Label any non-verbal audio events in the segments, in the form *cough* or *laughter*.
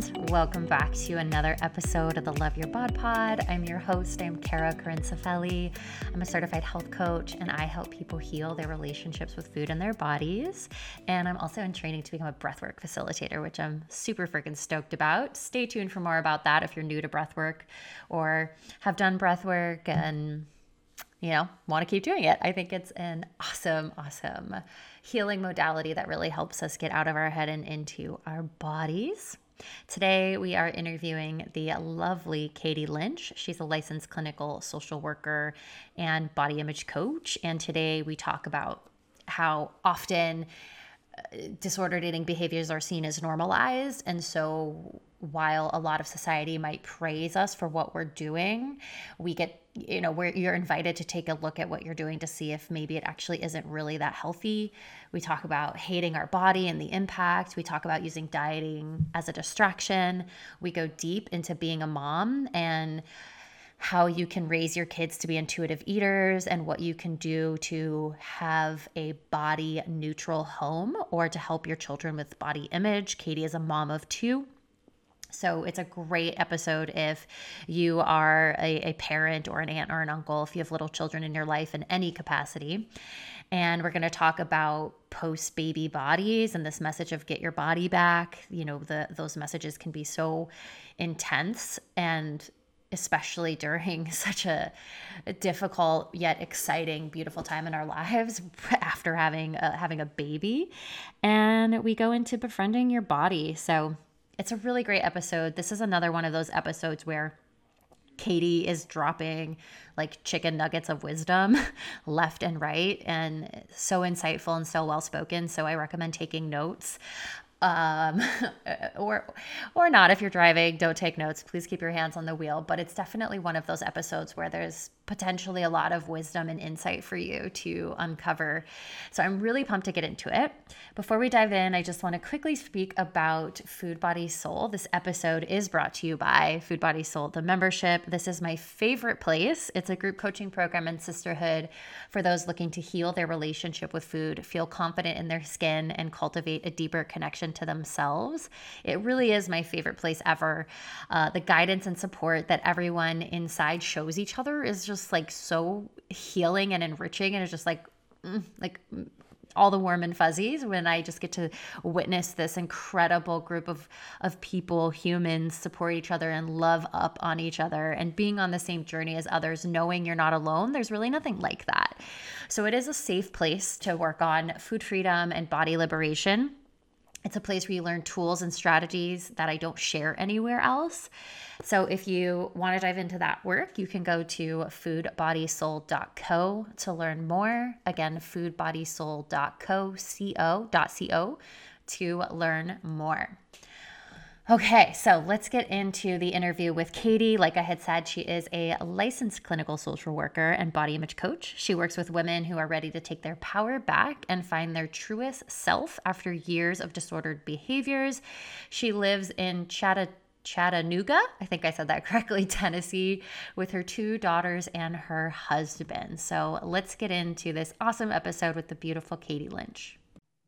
friends. Welcome back to another episode of the Love Your Bod Pod. I'm your host. I'm Kara Carincefelli. I'm a certified health coach and I help people heal their relationships with food and their bodies. And I'm also in training to become a breathwork facilitator, which I'm super freaking stoked about. Stay tuned for more about that if you're new to breathwork or have done breathwork and you know, want to keep doing it. I think it's an awesome, awesome healing modality that really helps us get out of our head and into our bodies. Today, we are interviewing the lovely Katie Lynch. She's a licensed clinical social worker and body image coach. And today, we talk about how often uh, disordered eating behaviors are seen as normalized. And so, while a lot of society might praise us for what we're doing, we get, you know, where you're invited to take a look at what you're doing to see if maybe it actually isn't really that healthy. We talk about hating our body and the impact. We talk about using dieting as a distraction. We go deep into being a mom and how you can raise your kids to be intuitive eaters and what you can do to have a body neutral home or to help your children with body image. Katie is a mom of two. So it's a great episode if you are a, a, parent or an aunt or an uncle, if you have little children in your life in any capacity. And we're going to talk about post baby bodies and this message of get your body back. You know, the those messages can be so intense and especially *laughs* during such a, difficult yet exciting beautiful time in our lives *laughs* after having a, having a baby and we go into befriending your body so it's a really great episode. This is another one of those episodes where Katie is dropping like chicken nuggets of wisdom *laughs* left and right and so insightful and so well spoken. So I recommend taking notes um, *laughs* or or not if you're driving don't take notes please keep your hands on the wheel but it's definitely one of those episodes where there's potentially a lot of wisdom and insight for you to uncover. So i'm really pumped to get into it. Before we dive in i just want to quickly speak about food body soul. This episode is brought to you by food body soul the membership. This is my favorite place. It's a group coaching program and sisterhood for those looking to heal their relationship with food feel confident in their skin and cultivate a deeper connection to themselves. It really is my favorite place ever. Uh, the guidance and support that everyone inside shows each other is just like so healing and enriching, and it's just like, mm, like all the warm and fuzzies when I just get to witness this incredible group of of people, humans, support each other and love up on each other and being on the same journey as others, knowing you're not alone. There's really nothing like that. So it is a safe place to work on food freedom and body liberation. It's a place where you learn tools and strategies that I don't share anywhere else. So if you want to dive into that work, you can go to foodbodysoul.co to learn more. Again, foodbodysoul.co, C-O, to learn more. Okay, so let's get into the interview with Katie. Like I had said, she is a licensed clinical social worker and body image coach. She works with women who are ready to take their power back and find their truest self after years of disordered behaviors. She lives in Chatta. Chattanooga, I think I said that *laughs* correctly, Tennessee, with her two daughters and her husband. So let's get into this awesome episode with the beautiful Katie Lynch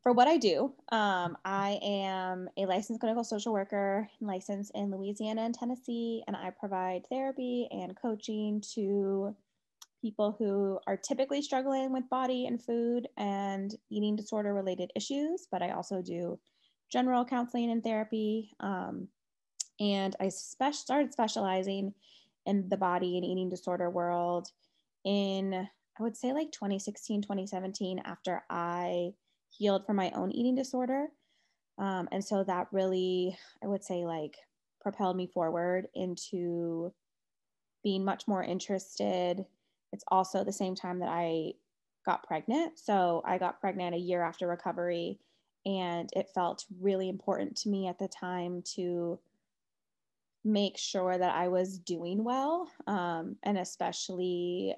for what I do, um, I am a licensed clinical social worker licensed in Louisiana and Tennessee, and I provide therapy and coaching to people who are typically struggling with body and food and eating disorder related issues. But I also do general counseling and therapy. Um, and I spe- started specializing in the body and eating disorder world in, I would say, like 2016, 2017, after I healed from my own eating disorder. Um, and so that really, I would say, like propelled me forward into being much more interested. It's also the same time that I got pregnant. So I got pregnant a year after recovery, and it felt really important to me at the time to make sure that I was doing well, um, and especially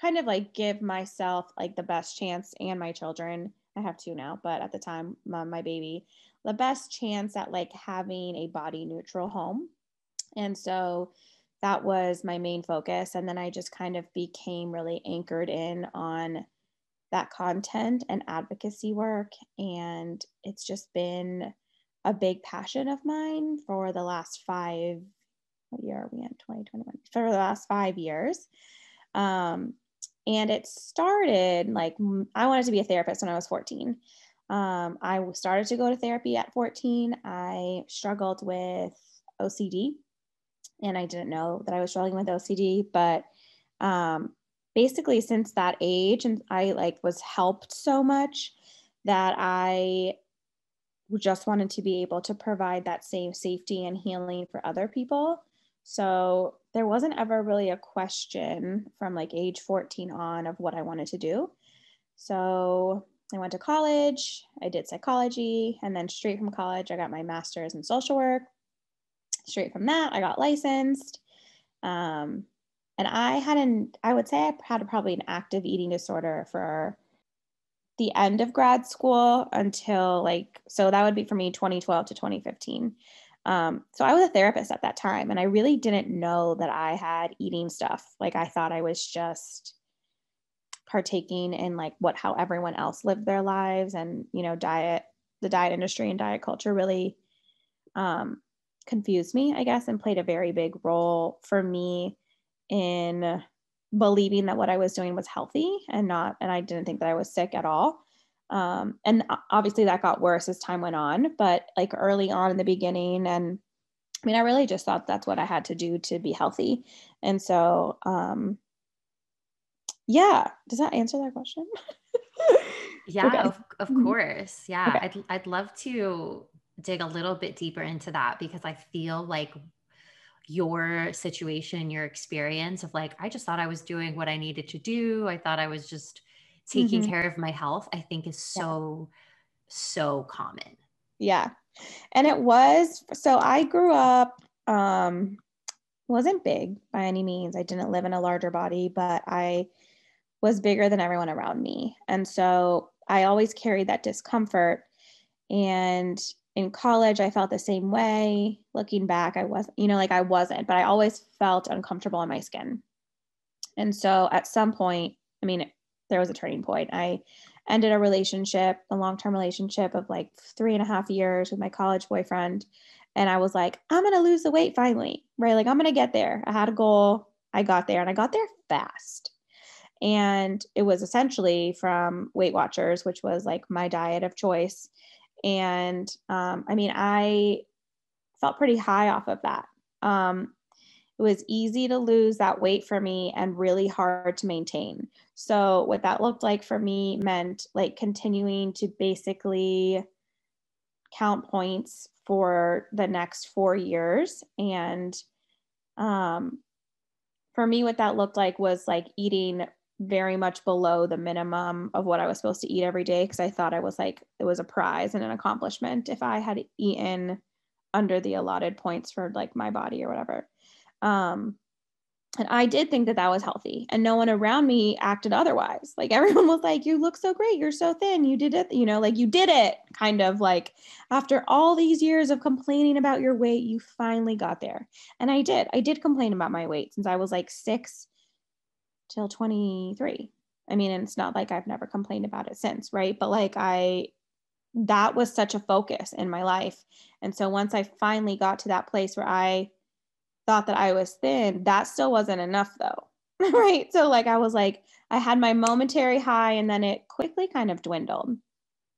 kind of like give myself like the best chance and my children i have two now but at the time my, my baby the best chance at like having a body neutral home. And so that was my main focus. And then i just kind of became really anchored in on that content and advocacy work. And it's just been a big passion of mine for the last five what year are we in? 2021 for the last five years. Um, and it started like i wanted to be a therapist when i was 14 um, i started to go to therapy at 14 i struggled with ocd and i didn't know that i was struggling with ocd but um, basically since that age and i like was helped so much that i just wanted to be able to provide that same safety and healing for other people. So there wasn't ever really a question from like age 14 on of what i wanted to do. So i went to college i did psychology and then straight from college i got my master's in social work. Straight from that i got licensed. Um, and I had an, I would say I had probably an active eating disorder for the end of grad school until like, so that would be for me 2012 to 2015. Um, so I was a therapist at that time and I really didn't know that I had eating stuff. Like I thought I was just partaking in like what, how everyone else lived their lives and, you know, diet, the diet industry and diet culture really um, confused me, I guess, and played a very big role for me in believing that what I was doing was healthy and not, and I didn't think that I was sick at all. Um, and obviously that got worse as time went on, but like early on in the beginning, and I mean, I really just thought that's what I had to do to be healthy. And so, um, yeah, does that answer that question? *laughs* yeah, okay. of, of mm-hmm. course. Yeah, okay. I'd, I'd love to dig a little bit deeper into that because I feel like your situation, your experience of like, I just thought I was doing what I needed to do. I thought I was just taking mm-hmm. care of my health, I think is so, yeah. so common. Yeah. And it was so I grew up, um, wasn't big by any means. I didn't live in a larger body, but I was bigger than everyone around me. And so I always carried that discomfort. And in college i felt the same way looking back i wasn't, you know like i wasn't but i always felt uncomfortable in my skin and so at some point i mean there was a turning point. I ended a relationship a long-term relationship of like three and a half years with my college boyfriend and i was like i'm gonna lose the weight finally right? Like i'm gonna get there. I had a goal i got there and i got there fast. And it was essentially from weight watchers which was like my diet of choice. And um, I mean, I felt pretty high off of that. Um, it was easy to lose that weight for me and really hard to maintain. So, what that looked like for me meant like continuing to basically count points for the next four years. And um, for me, what that looked like was like eating very much below the minimum of what I was supposed to eat every day because I thought I was like it was a prize and an accomplishment if I had eaten under the allotted points for like my body or whatever. Um, and I did think that that was healthy, and no one around me acted otherwise. Like everyone *laughs* was like, "You look so great. You're so thin. You did it. You know, like you did it." Kind of like after all these years of complaining about your weight, you finally got there. And I did. I did complain about my weight since I was like six till 23. I mean, and it's not like I've never complained about it since, right? But like I, that was such a focus in my life. And so once I finally got to that place where I thought that I was thin, that still wasn't enough though. *laughs* right. So like I was like, I had my momentary high and then it quickly kind of dwindled.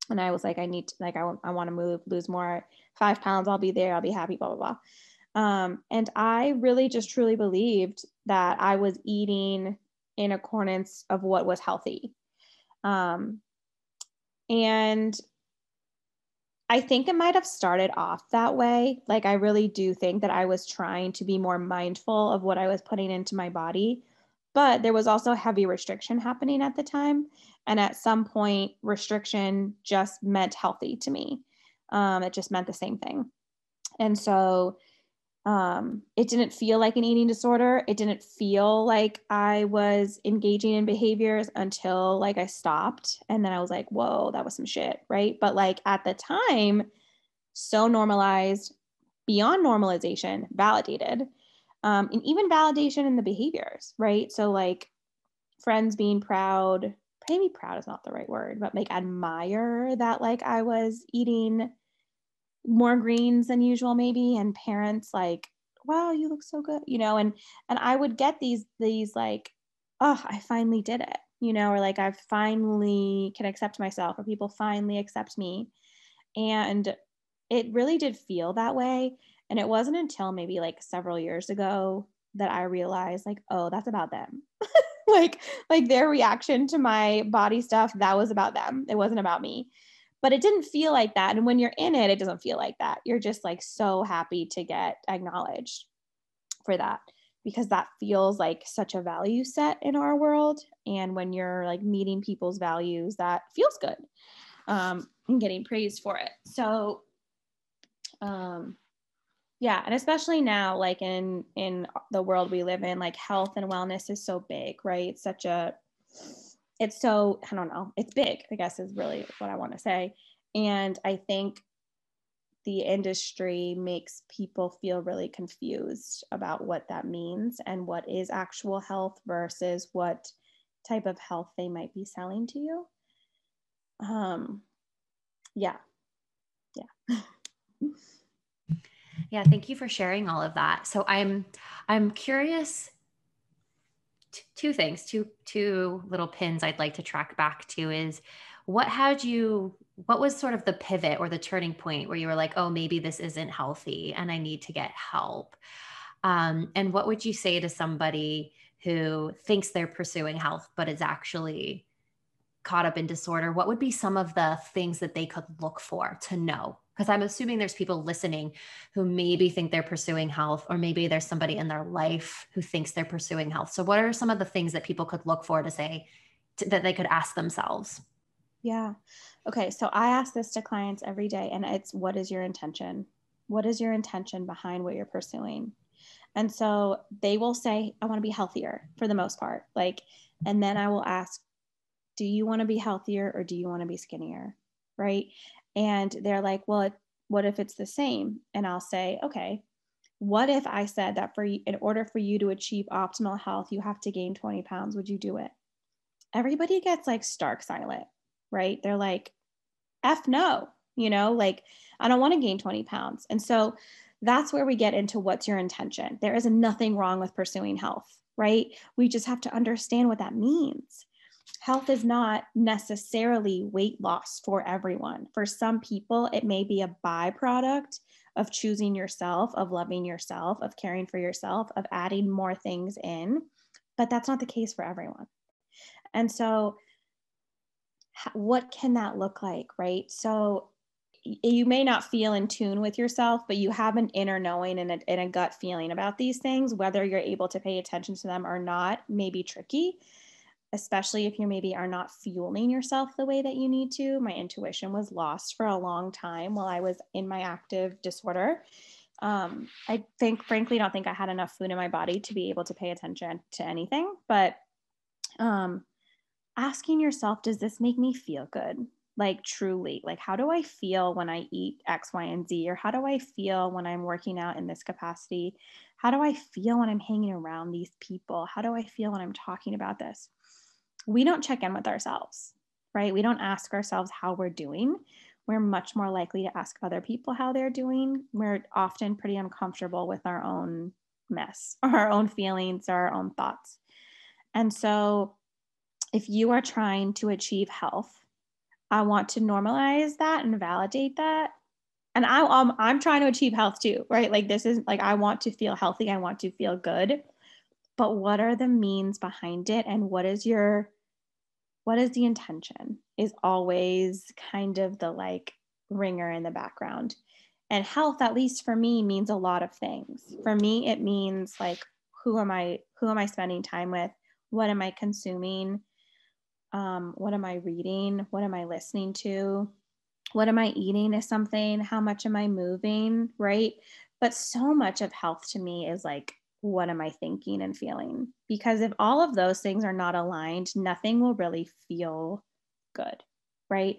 And I was like, I need to, like, I, I want to move, lose more, five pounds, I'll be there, I'll be happy, blah, blah, blah. Um, and I really just truly believed that I was eating in accordance of what was healthy. Um, and I think it might have started off that way. Like, I really do think that I was trying to be more mindful of what I was putting into my body. But there was also heavy restriction happening at the time. And at some point, restriction just meant healthy to me. Um, it just meant the same thing. And so um, it didn't feel like an eating disorder. It didn't feel like I was engaging in behaviors until like I stopped. And then I was like, whoa, that was some shit. Right. But like at the time, so normalized, beyond normalization, validated, um, and even validation in the behaviors. Right. So like friends being proud, maybe proud is not the right word, but like admire that like I was eating more greens than usual maybe and parents like wow you look so good you know and and i would get these these like oh i finally did it you know or like i finally can accept myself or people finally accept me and it really did feel that way and it wasn't until maybe like several years ago that i realized like oh that's about them. *laughs* Like like their reaction to my body stuff that was about them. It wasn't about me but it didn't feel like that and when you're in it it doesn't feel like that. You're just like so happy to get acknowledged for that because that feels like such a value set in our world and when you're like meeting people's values that feels good um, and getting praised for it. So um yeah and especially now like in in the world we live in like health and wellness is so big right? It's such a it's so i don't know it's big i guess is really what i want to say. And i think the industry makes people feel really confused about what that means and what is actual health versus what type of health they might be selling to you. Um yeah. Yeah. *laughs* Yeah thank you for sharing all of that. So i'm i'm curious two things, two two little pins I'd like to track back to is what had you what was sort of the pivot or the turning point where you were like, oh, maybe this isn't healthy and I need to get help? Um, and what would you say to somebody who thinks they're pursuing health but is actually caught up in disorder? What would be some of the things that they could look for to know because I'm assuming there's people listening who maybe think they're pursuing health, or maybe there's somebody in their life who thinks they're pursuing health. So, what are some of the things that people could look for to say to, that they could ask themselves? Yeah. Okay. So, I ask this to clients every day, and it's what is your intention? What is your intention behind what you're pursuing? And so they will say, I want to be healthier for the most part. Like, and then I will ask, do you want to be healthier or do you want to be skinnier? Right and they're like well what if it's the same? And i'll say okay what if i said that for in order for you to achieve optimal health you have to gain 20 pounds would you do it? Everybody gets like stark silent right? They're like f no you know? Like i don't want to gain 20 pounds. And so that's where we get into what's your intention. There is nothing wrong with pursuing health right? We just have to understand what that means health is not necessarily weight loss for everyone. For some people, it may be a byproduct of choosing yourself, of loving yourself, of caring for yourself, of adding more things in, but that's not the case for everyone. And so, what can that look like, right? So, you may not feel in tune with yourself, but you have an inner knowing and a, and a gut feeling about these things. Whether you're able to pay attention to them or not may be tricky especially if you maybe are not fueling yourself the way that you need to. My intuition was lost for a long time while I was in my active disorder. Um, I think, frankly, don't think I had enough food in my body to be able to pay attention to anything. But um, asking yourself, does this make me feel good? Like, truly, like, how do I feel when I eat X, Y, and Z? Or how do I feel when I'm working out in this capacity? How do I feel when I'm hanging around these people? How do I feel when I'm talking about this? we don't check in with ourselves, right? We don't ask ourselves how we're doing. We're much more likely to ask other people how they're doing. We're often pretty uncomfortable with our own mess, or *laughs* our own feelings, or our own thoughts. And so, if you are trying to achieve health, I want to normalize that and validate that. And I, um, I'm trying to achieve health too, right? Like, this is like, I want to feel healthy. I want to feel good. But what are the means behind it? And what is your what is the intention is always kind of the like ringer in the background. And health, at least for me, means a lot of things. For me, it means like who am I who am I spending time with? What am I consuming? Um, what am I reading? What am I listening to? What am I eating is something, how much am I moving? Right. But so much of health to me is like what am I thinking and feeling? Because if all of those things are not aligned, nothing will really feel good, right?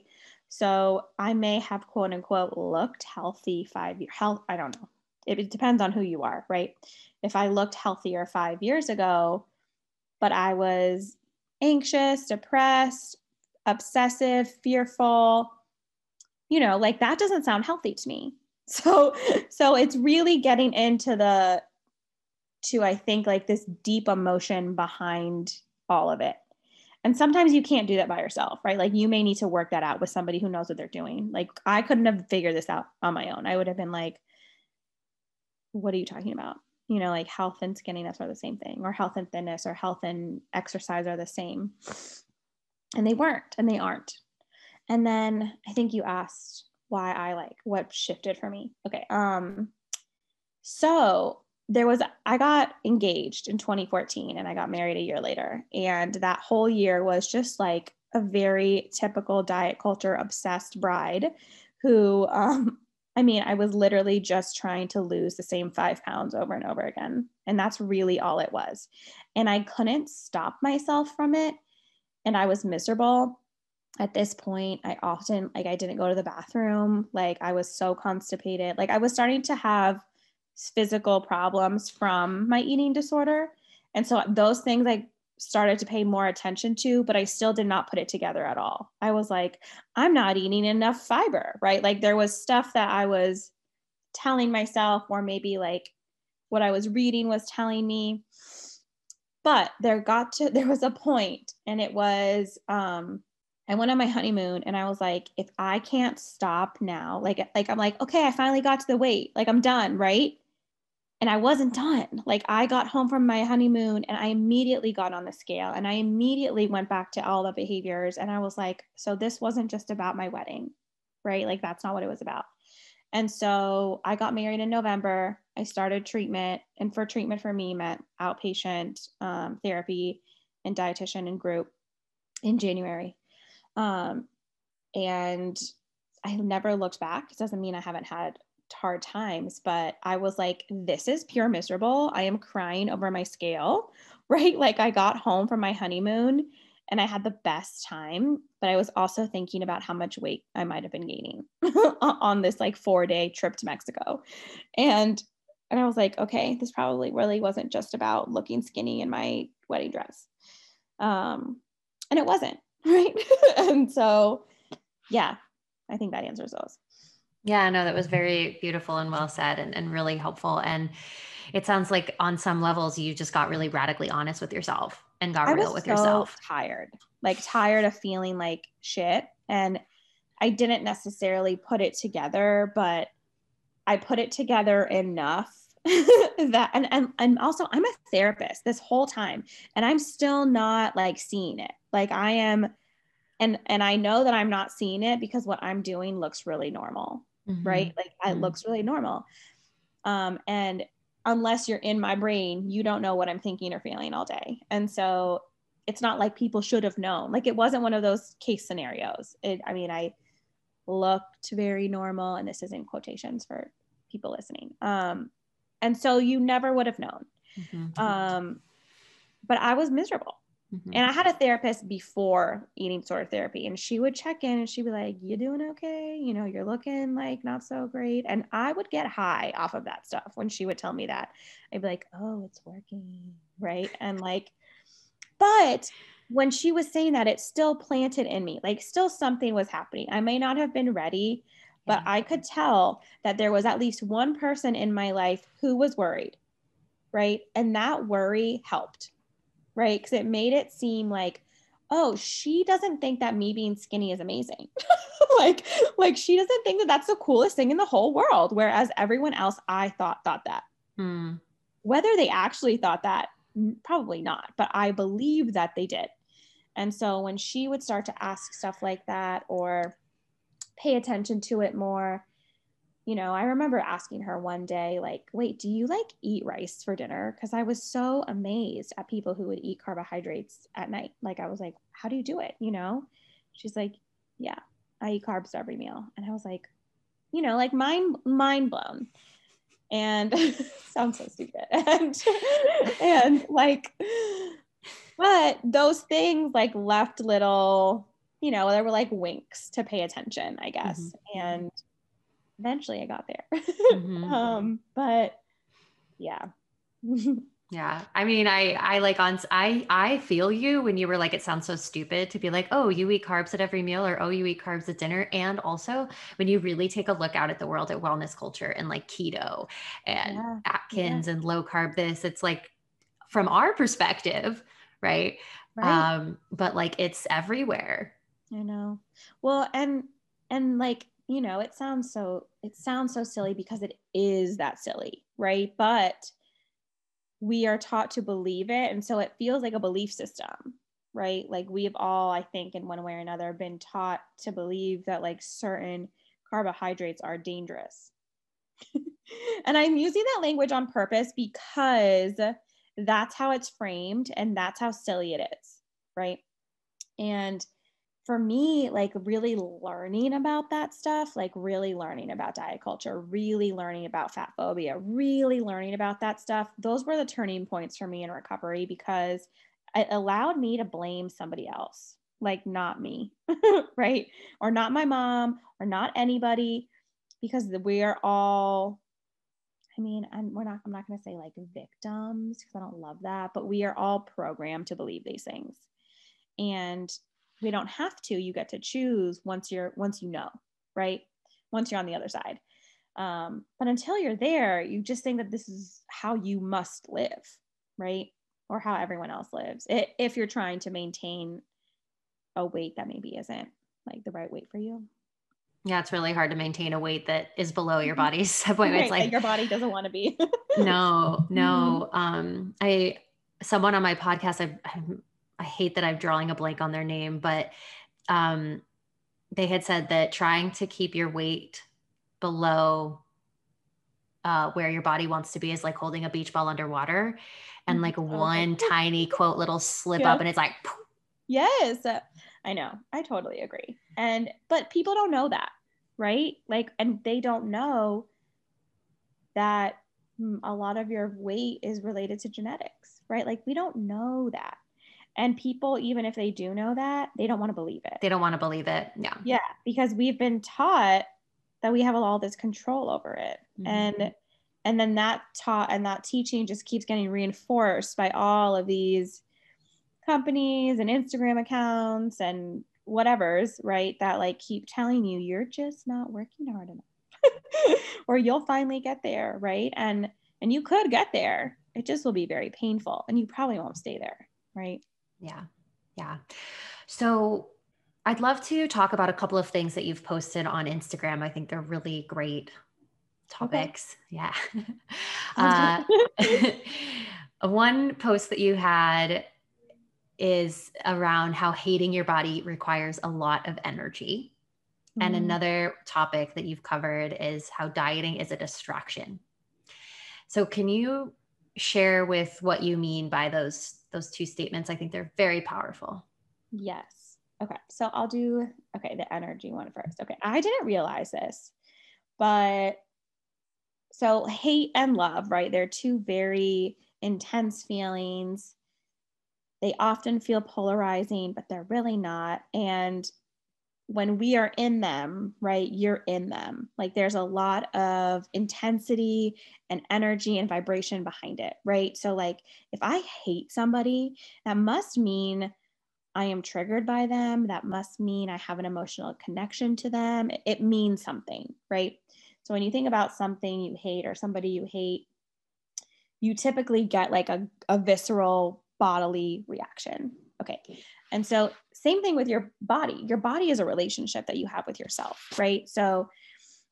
So I may have quote unquote looked healthy five years, health, I don't know. It, it depends on who you are, right? If I looked healthier five years ago, but I was anxious, depressed, obsessive, fearful, you know, like that doesn't sound healthy to me *laughs* So so it's really getting into the to I think like this deep emotion behind all of it. And sometimes you can't do that by yourself, right? Like you may need to work that out with somebody who knows what they're doing. Like I couldn't have figured this out on my own. I would have been like, what are you talking about? You know, like health and skinniness are the same thing, or health and thinness, or health and exercise are the same. And they weren't, and they aren't. And then I think you asked why I like what shifted for me. Okay. Um, so there was I got engaged in 2014 and I got married a year later. And that whole year was just like a very typical diet culture obsessed bride who um *laughs* I mean, I was literally just trying to lose the same five pounds over and over again. And that's really all it was. And I couldn't stop myself from it. And I was miserable. At this point, I often, like, I didn't go to the bathroom. Like, I was so constipated. Like, I was starting to have physical problems from my eating disorder. And so those things I started to pay more attention to, but I still did not put it together at all. I was like, I'm not eating enough fiber, right? Like there was stuff that I was telling myself, or maybe like what I was reading was telling me. But there got to, *laughs* there was a point, and it was, um, I went on my honeymoon and I was like, if I can't stop now, like, like I'm like, okay, I finally got to the weight, like I'm done, right? and I wasn't done. Like I got home from my honeymoon and I immediately got on the scale and I immediately went back to all the behaviors and I was like, so this wasn't just about my wedding, right? Like that's not what it was about. And so I got married in November. I started treatment, and for treatment for me meant outpatient um, therapy and dietitian and group in January. Um, and I never looked back. It doesn't mean I haven't had hard times, but I was like, this is pure miserable. I am crying over my scale, *laughs* right? Like I got home from my honeymoon and I had the best time, but I was also thinking about how much weight I might have been gaining *laughs* on this like four day trip to Mexico. And and I was like, okay, this probably really wasn't just about looking skinny in my wedding dress. Um, and it wasn't, *laughs* right? *laughs* and so yeah, I think that answers those. Yeah, no, that was very beautiful and well said and, and really helpful. And it sounds like on some levels you just got really radically honest with yourself and got I real with so yourself. Tired, like tired of feeling like shit. And I didn't necessarily put it together, but I put it together enough *laughs* that and, and and also I'm a therapist this whole time and I'm still not like seeing it. Like I am and and I know that I'm not seeing it because what I'm doing looks really normal mm-hmm. right? Like it mm-hmm. looks really normal. Um, and unless you're in my brain, you don't know what I'm thinking or feeling all day. And so it's not like people should have known. Like it wasn't one of those case scenarios. It, I mean, I looked very normal, and this is in quotations for people listening. Um, and so you never would have known. Mm-hmm. Um, but I was miserable. Mm-hmm. And I had a therapist before eating disorder therapy, and she would check in and she'd be like, You doing okay? You know, you're looking like not so great. And I would get high off of that stuff when she would tell me that. I'd be like, Oh, it's working. Right. And like, but when she was saying that, it still planted in me, like, still something was happening. I may not have been ready, but I could tell that there was at least one person in my life who was worried. Right. And that worry helped right? Because it made it seem like, oh, she doesn't think that me being skinny is amazing. *laughs* like, like she doesn't think that that's the coolest thing in the whole world. Whereas everyone else I thought thought that. Hmm. Whether they actually thought that, probably not, but I believe that they did. And so when she would start to ask stuff like that or pay attention to it more, you know, I remember asking her one day, like, wait, do you like eat rice for dinner? Because I was so amazed at people who would eat carbohydrates at night. Like, I was like, how do you do it? You know, she's like, yeah, I eat carbs every meal. And I was like, you know, like mind mind blown. And *laughs* sounds so stupid. *laughs* And and like, but those things like left little, you know, there were like winks to pay attention, I guess. Mm-hmm. And eventually I got there. Mm-hmm. *laughs* um, but yeah. *laughs* Yeah. I mean, I I like on I I feel you when you were like it sounds so stupid to be like, "Oh, you eat carbs at every meal," or "Oh, you eat carbs at dinner." And also, when you really take a look out at the world at wellness culture and like keto and Yeah, Atkins yeah. and low carb this, it's like from our perspective, right? Right. Um, but like it's everywhere. I know. Well, and and like, you know, it sounds so it sounds so silly because it is that silly, right? But we are taught to believe it and so it feels like a belief system, right? Like we've all, I think in one way or another been taught to believe that like certain carbohydrates are dangerous. *laughs* and I'm using that language on purpose because that's how it's framed and that's how silly it is, right? And for me, like really learning about that stuff, like really learning about diet culture, really learning about fat phobia, really learning about that stuff, those were the turning points for me in recovery because it allowed me to blame somebody else, like not me, *laughs* right? Or not my mom or not anybody, because we are all I mean, I'm, we're not, I'm not going to say like victims because I don't love that, but we are all programmed to believe these things. And we don't have to. You get to choose once you're, once you know, right? Once you're on the other side. Um, but until you're there, you just think that this is how you must live, right? Or how everyone else lives. If you're trying to maintain a weight that maybe isn't like the right weight for you. Yeah, it's really hard to maintain a weight that is below your Mhm. body's *laughs* set point. It's like your body doesn't want to be. *laughs* no, no. Um, I someone on my podcast, I I'm- I hate that I'm drawing a blank on their name, but um, they had said that trying to keep your weight below uh, where your body wants to be is like holding a beach ball underwater, and like Okay. one tiny quote little slip Yeah. up, and it's like poof, Yes, uh, I know. I totally agree. And but people don't know that, right? Like and they don't know that mm, a lot of your weight is related to genetics, right? Like we don't know that. And people even if they do know that, they don't want to believe it. they don't want to believe it. Yeah. Yeah, because we've been taught that we have all this control over it. Mhm. And and then that taught and that teaching just keeps getting reinforced by all of these companies and Instagram accounts and whatever's, right? That like keep telling you you're just not working hard enough. *laughs* or you'll finally get there, right? And and you could get there. It just will be very painful and you probably won't stay there, right? Yeah. Yeah. So I'd love to talk about a couple of things that you've posted on Instagram. I think they're really great topics. Yeah. *laughs* Uh, *laughs* one post that you had is around how hating your body requires a lot of energy. And Mm. another topic that you've covered is how dieting is a distraction. So can you share with what you mean by those those two statements? I think they're very powerful. Yes. Okay. So I'll do okay, the energy one first. Okay. I didn't realize this, but so hate and love, right? They're two very intense feelings. They often feel polarizing, but they're really not. And when we are in them, right, you're in them. Like there's a lot of intensity and energy and vibration behind it, right? So, like, if I hate somebody, that must mean I am triggered by them. That must mean I have an emotional connection to them. It- means something, right? So, when you think about something you hate or somebody you hate, you typically get like a, a visceral bodily reaction. Okay. And so, same thing with your body. Your body is a relationship that you have with yourself, right? So,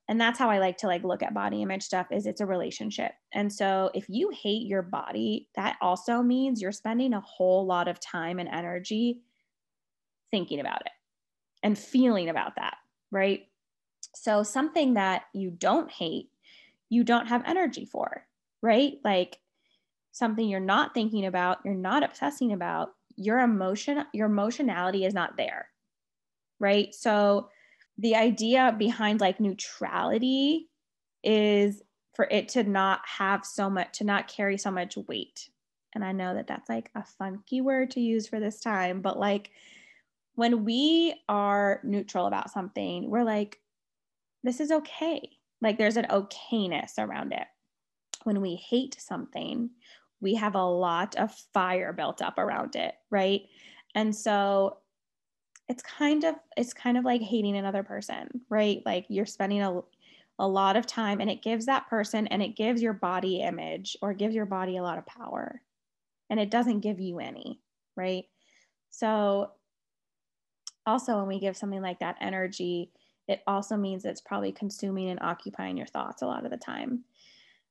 and that's how I like to like look at body image stuff is it's a relationship. And so, if you hate your body, that also means you're spending a whole lot of time and energy thinking about it and feeling about that, right? So, something that you don't hate, you don't have energy for, right? Like something you're not thinking about, you're not obsessing about, your emotion, your emotionality is not there, right? So, the idea behind like neutrality is for it to not have so much, to not carry so much weight. And I know that that's like a funky word to use for this time, but like when we are neutral about something, we're like, this is okay. Like there's an okayness around it. When we hate something, we have a lot of fire built up around it, right? And so it's kind of it's kind of like hating another person, right? Like you're spending a a lot of time and it gives that person and it gives your body image or gives your body a lot of power. And it doesn't give you any, right? So also when we give something like that energy, it also means it's probably consuming and occupying your thoughts a lot of the time,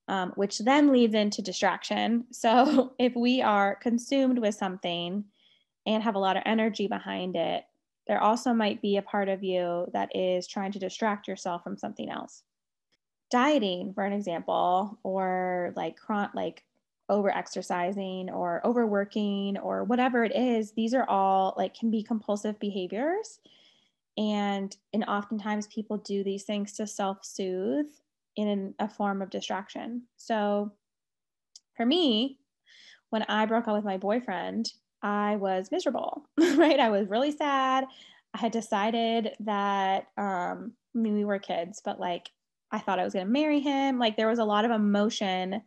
um, which then leads into distraction. *laughs* So if we are consumed with something and have a lot of energy behind it, there also might be a part of you that is trying to distract yourself from something else. Dieting, for an example, or like like over exercising or overworking or whatever it is, these are all like can be compulsive behaviors and and oftentimes people do these things to self-soothe in a form of distraction. So for me when i broke up with my boyfriend i was miserable *laughs* right? I was really sad. I had decided that um i mean we were kids but like i thought i was going to marry him. Like there was a lot of emotion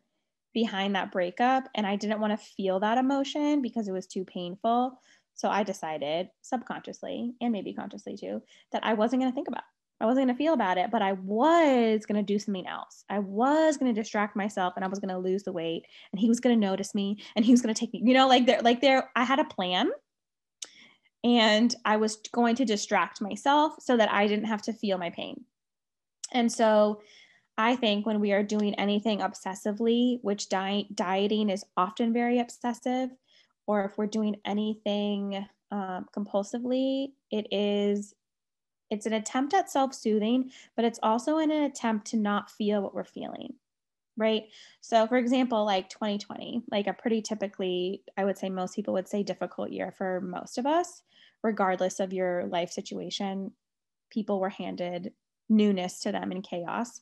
behind that breakup and i didn't want to feel that emotion because it was too painful. So I decided subconsciously and maybe consciously too that I wasn't going to think about. I wasn't going to feel about it, but I was going to do something else. I was going to distract myself and I was going to lose the weight and he was going to notice me and he was going to take me, you know, like there, like there, I had a plan and I was going to distract myself so that I didn't have to feel my pain. And so I think when we are doing anything obsessively, which diet, dieting is often very obsessive, or if we're doing anything um, compulsively, it is it's an attempt at self-soothing, but it's also an attempt to not feel what we're feeling. Right. So, for example, like 2020, like a pretty typically, I would say most people would say difficult year for most of us, regardless of your life situation. People were handed newness to them in chaos.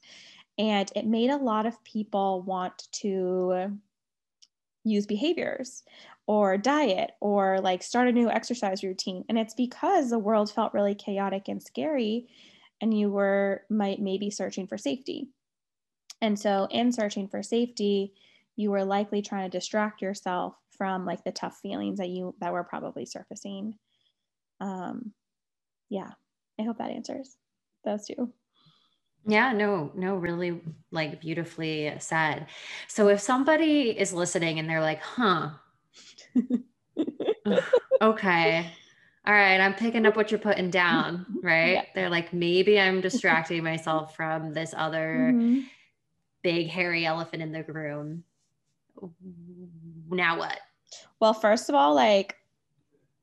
And it made a lot of people want to use behaviors or diet or like start a new exercise routine. And it's because the world felt really chaotic and scary and you were might maybe searching for safety. And so in searching for safety, you were likely trying to distract yourself from like the tough feelings that you that were probably surfacing. Um yeah, I hope that answers those two. Yeah, no, no, really like beautifully said. So if somebody is listening and they're like, huh, *laughs* okay. All right, I'm picking up what you're putting down, right? Yeah. They're like, maybe I'm distracting myself from this other mm-hmm. big hairy elephant in the room. Now what? Well, first of all, like,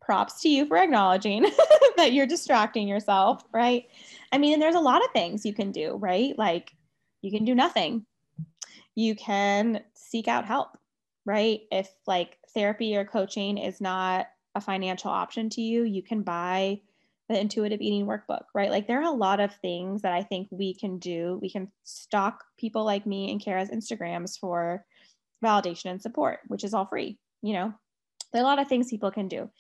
props to you for acknowledging *laughs* that you're distracting yourself, right? I mean, there's a lot of things you can do, right? Like, you can do nothing. You can seek out help, right? If like therapy or coaching is not a financial option to you, you can buy the intuitive eating workbook, right? Like there are a lot of things that I think we can do. We can stalk people like me and Kara's Instagrams for validation and support, which is all free. You know, there are a lot of things people can do.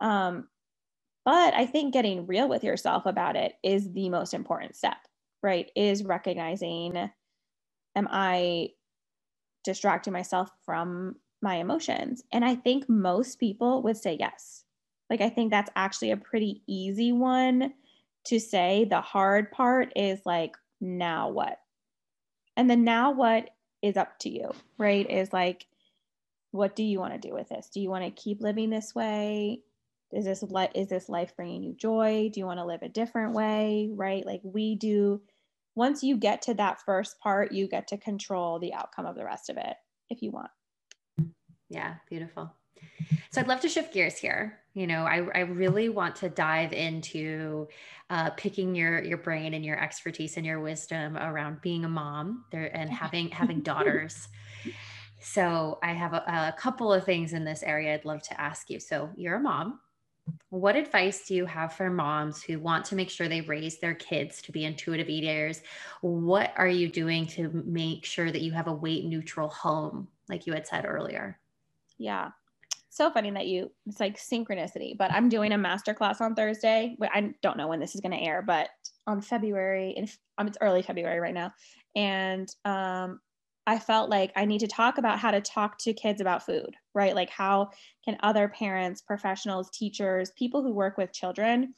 Um, but I think getting real with yourself about it is the most important step, right? Is recognizing, am I distracting myself from my emotions? And I think most people would say yes. Like, I think that's actually a pretty easy one to say. The hard part is like, now what? And then now what is up to you, right? Is like, what do you want to do with this? Do you want to keep living this way? Is this li- is this life bringing you joy? Do you want to live a different way, right? Like we do once you get to that first part, you get to control the outcome of the rest of it if you want. Yeah, beautiful. So I'd love to shift gears here. You know, I, I really want to dive into uh, picking your your brain and your expertise and your wisdom around being a mom there and having *laughs* having daughters. So I have a, a couple of things in this area I'd love to ask you. So you're a mom. What advice do you have for moms who want to make sure they raise their kids to be intuitive eaters? What are you doing to make sure that you have a weight neutral home, like you had said earlier? Yeah. So funny that you, it's like synchronicity, but I'm doing a masterclass on Thursday. I don't know when this is going to air, but on February, um, it's early February right now. And um, I felt like I need to talk about how to talk to kids about food, right? Like, how can other parents, professionals, teachers, people who work with children,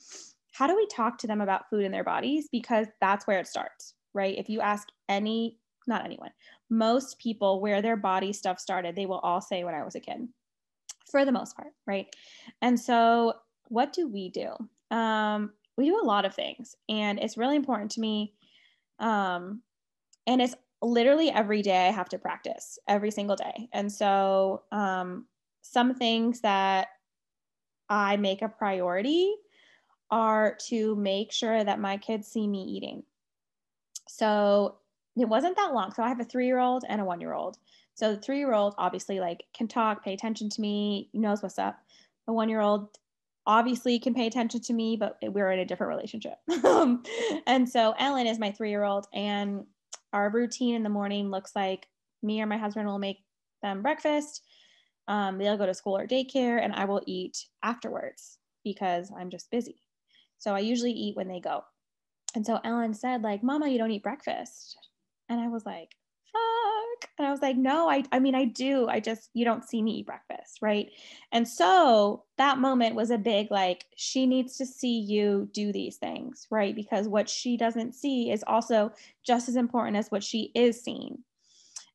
how do we talk to them about food in their bodies? Because that's where it starts, right? If you ask any, not anyone, most people where their body stuff started, they will all say when I was a kid, for the most part, right? And so, what do we do? Um, we do a lot of things, and it's really important to me. Um, and it's literally every day I have to practice every single day. And so, um, some things that I make a priority are to make sure that my kids see me eating. So, it wasn't that long. So, I have a three year old and a one year old. So, the three year old obviously like can talk, pay attention to me, knows what's up. The one year old obviously can pay attention to me, but we're in a different relationship. *laughs* and so, Ellen is my three year old, and our routine in the morning looks like me or my husband will make them breakfast. Um, they'll go to school or daycare, and I will eat afterwards because I'm just busy. So I usually eat when they go. And so Ellen said, like, Mama, you don't eat breakfast. And I was like, fuck. And I was like, no, I, I mean, I do. I just, you don't see me eat breakfast. Right. And so that moment was a big, like, she needs to see you do these things. Right. Because what she doesn't see is also just as important as what she is seeing.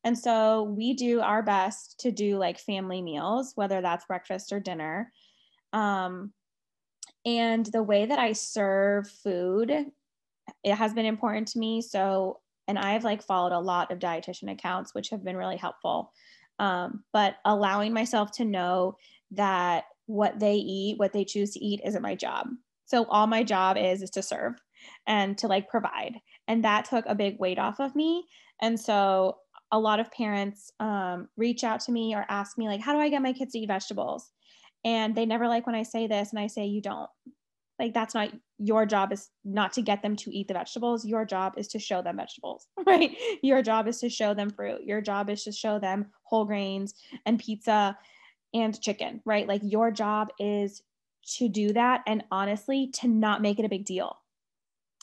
And so we do our best to do like family meals, whether that's breakfast or dinner. Um, and the way that I serve food, it has been important to me. So and I've like followed a lot of dietitian accounts, which have been really helpful. Um, but allowing myself to know that what they eat, what they choose to eat, isn't my job. So all my job is is to serve and to like provide, and that took a big weight off of me. And so a lot of parents um, reach out to me or ask me like, "How do I get my kids to eat vegetables?" And they never like when I say this, and I say, "You don't." Like that's not your job is not to get them to eat the vegetables. Your job is to show them vegetables *laughs* right? Your job is to show them fruit. Your job is to show them whole grains and pizza and chicken right? Like your job is to do that and honestly to not make it a big deal.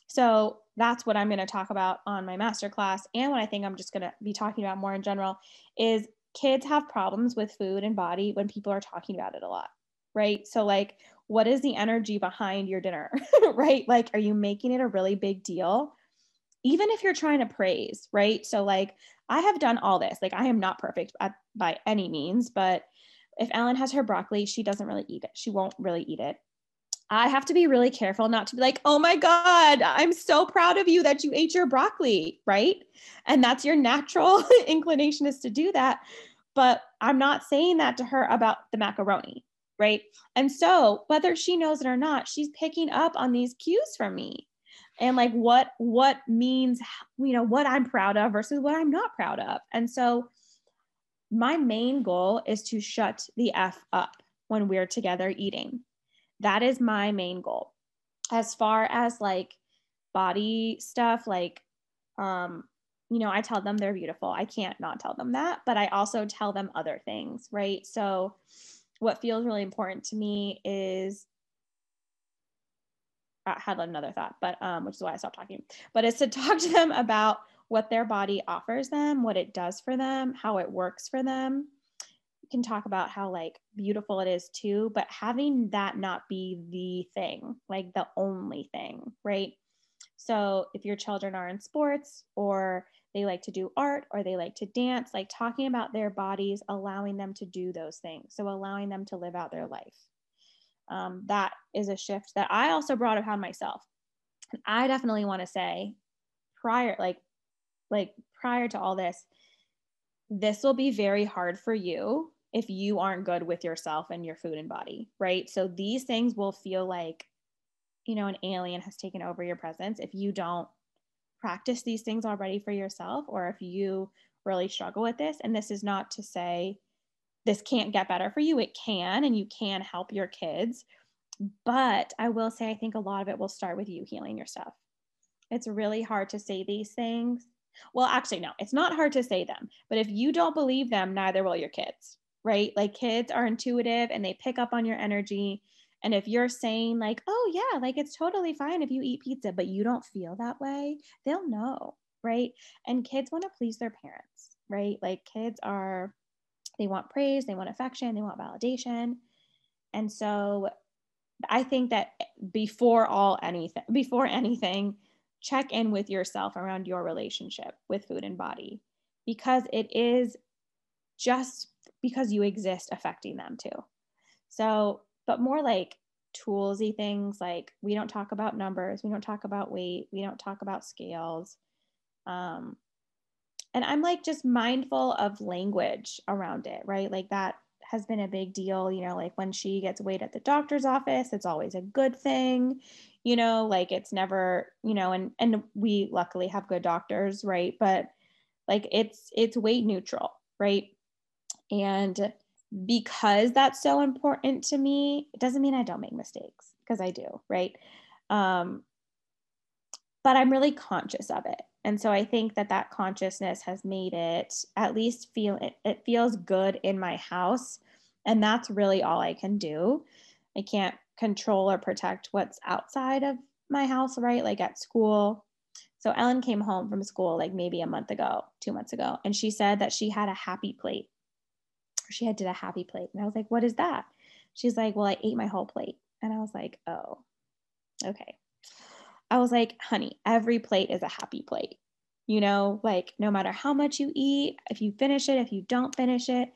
So that's what i'm going to talk about on my masterclass. And what i think i'm just going to be talking about more in general is kids have problems with food and body when people are talking about it a lot right so like what is the energy behind your dinner, *laughs* right? Like, are you making it a really big deal? Even if you're trying to praise, right? So, like, I have done all this. Like, I am not perfect at, by any means, but if Ellen has her broccoli, she doesn't really eat it. She won't really eat it. I have to be really careful not to be like, oh my God, I'm so proud of you that you ate your broccoli, right? And that's your natural *laughs* inclination is to do that. But I'm not saying that to her about the macaroni, right? And so whether she knows it or not she's picking up on these cues from me. And like what what means you know what i'm proud of versus what i'm not proud of. And so my main goal is to shut the f up when we're together eating. That is my main goal. As far as like body stuff like um you know i tell them they're beautiful. I can't not tell them that but i also tell them other things right? So what feels really important to me is I had another thought, but um, which is why I stopped talking. But it's to *laughs* talk to them about what their body offers them, what it does for them, how it works for them. You can talk about how like beautiful it is too, but having that not be the thing, like the only thing, right? So if your children are in sports or they like to do art or they like to dance, like talking about their bodies, allowing them to do those things. So allowing them to live out their life. Um, that is a shift that I also brought upon myself. And I definitely want to say prior, like, like prior to all this, this will be very hard for you if you aren't good with yourself and your food and body, right? So these things will feel like, you know, an alien has taken over your presence if you don't practice these things already for yourself or if you really struggle with this. And this is not to say this can't get better for you, it can, and you can help your kids. But I will say, I think a lot of it will start with you healing your stuff. It's really hard to say these things. Well, actually, no, it's not hard to say them. But if you don't believe them, neither will your kids, right? Like kids are intuitive and they pick up on your energy and if you're saying, like, oh, yeah, like it's totally fine if you eat pizza, but you don't feel that way, they'll know, right? And kids want to please their parents, right? Like kids are, they want praise, they want affection, they want validation. And so I think that eh, before all anything, before anything, check in with yourself around your relationship with food and body because it is just because you exist affecting them too. So, but more like toolsy things like we don't talk about numbers, we don't talk about weight, we don't talk about scales. Um, and I'm like just mindful of language around it, right? Like that has been a big deal. You know, like when she gets weighed at the doctor's office, it's always a good thing. You know, like it's never, you know, and and we luckily have good doctors, right? But like it's it's weight neutral, right? And because that's so important to me, it doesn't mean I don't make mistakes because I do, right? Um, but I'm really conscious of it. And so I think that that consciousness has made it at least feel it, it feels good in my house. And that's really all I can do. I can't control or protect what's outside of my house, right? Like at school. So Ellen came home from school like maybe a month ago, two months ago, and she said that she had a happy plate. She had did a happy plate. And I was like, what is that? She's like, well, I ate my whole plate. And I was like, oh, okay. I was like, honey, every plate is a happy plate. You know, like no matter how much you eat, if you finish it, if you don't finish it,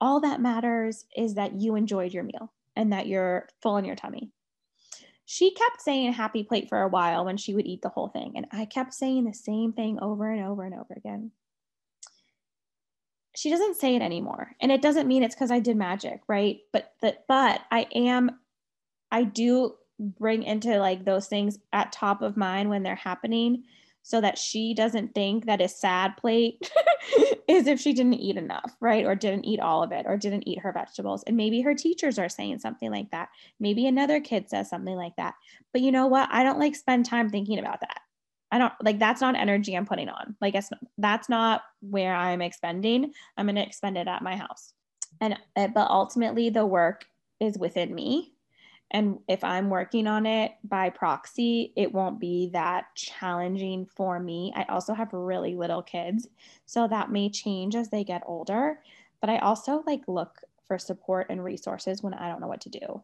all that matters is that you enjoyed your meal and that you're full in your tummy. She kept saying happy plate for a while when she would eat the whole thing. And I kept saying the same thing over and over and over again. She doesn't say it anymore. And it doesn't mean it's because I did magic, right? But that but I am I do bring into like those things at top of mind when they're happening so that she doesn't think that a sad plate *laughs* is if she didn't eat enough, right? Or didn't eat all of it or didn't eat her vegetables. And maybe her teachers are saying something like that. Maybe another kid says something like that. But you know what? I don't like spend time thinking about that. I don't like that's not energy I'm putting on. Like that's not where I'm expending. I'm going to expend it at my house. And eh, but ultimately the work is within me and if I'm working on it by proxy, it won't be that challenging for me. I also have really little kids, so that may change as they get older. But I also like look for support and resources when I don't know what to do.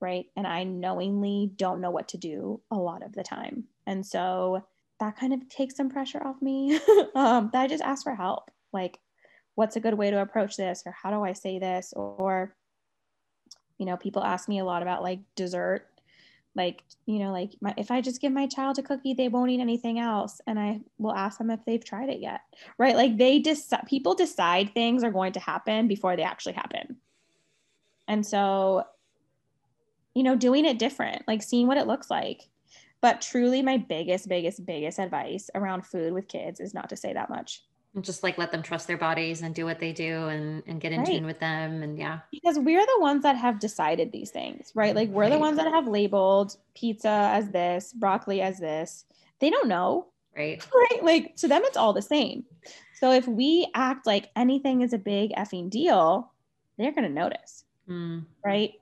Right. And I knowingly don't know what to do a lot of the time. And so that kind of takes some pressure off me. *laughs* um, that I just ask for help. Like, what's a good way to approach this? Or how do I say this? Or you know people ask me a lot about like dessert like you know like my, if i just give my child a cookie they won't eat anything else and i will ask them if they've tried it yet right like they decide people decide things are going to happen before they actually happen and so you know doing it different like seeing what it looks like but truly my biggest biggest biggest advice around food with kids is not to say that much. And just like let them trust their bodies and do what they do and, and get in right. tune with them and yeah. Because we're the ones that have decided these things right? Like we're right. the ones that have labeled pizza as this broccoli as this. They don't know. Right. *laughs* Right? Like to them it's all the same. So if we act like anything is a big effing deal they're going to notice. Mm. right?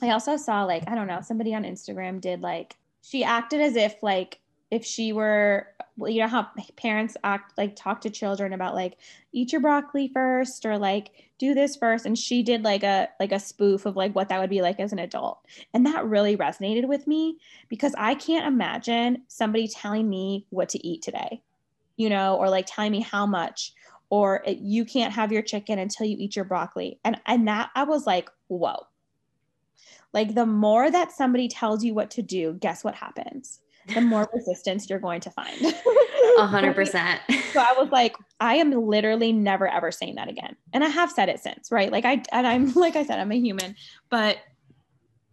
I also saw like i don't know somebody on instagram did like she acted as if like if she were you know how parents act like talk to children about like eat your broccoli first or like do this first and she did like a like a spoof of like what that would be like as an adult. And that really resonated with me because i can't imagine somebody telling me what to eat today you know or like telling me how much or eh, you can't have your chicken until you eat your broccoli. And and that i was like whoa like the more that somebody tells you what to do guess what happens the more *laughs* resistance you're going to find. A *laughs* hundred percent. So I was like, I am literally never ever saying that again. And I have said it since, right? Like I and I'm *laughs* like I said, I'm a human, but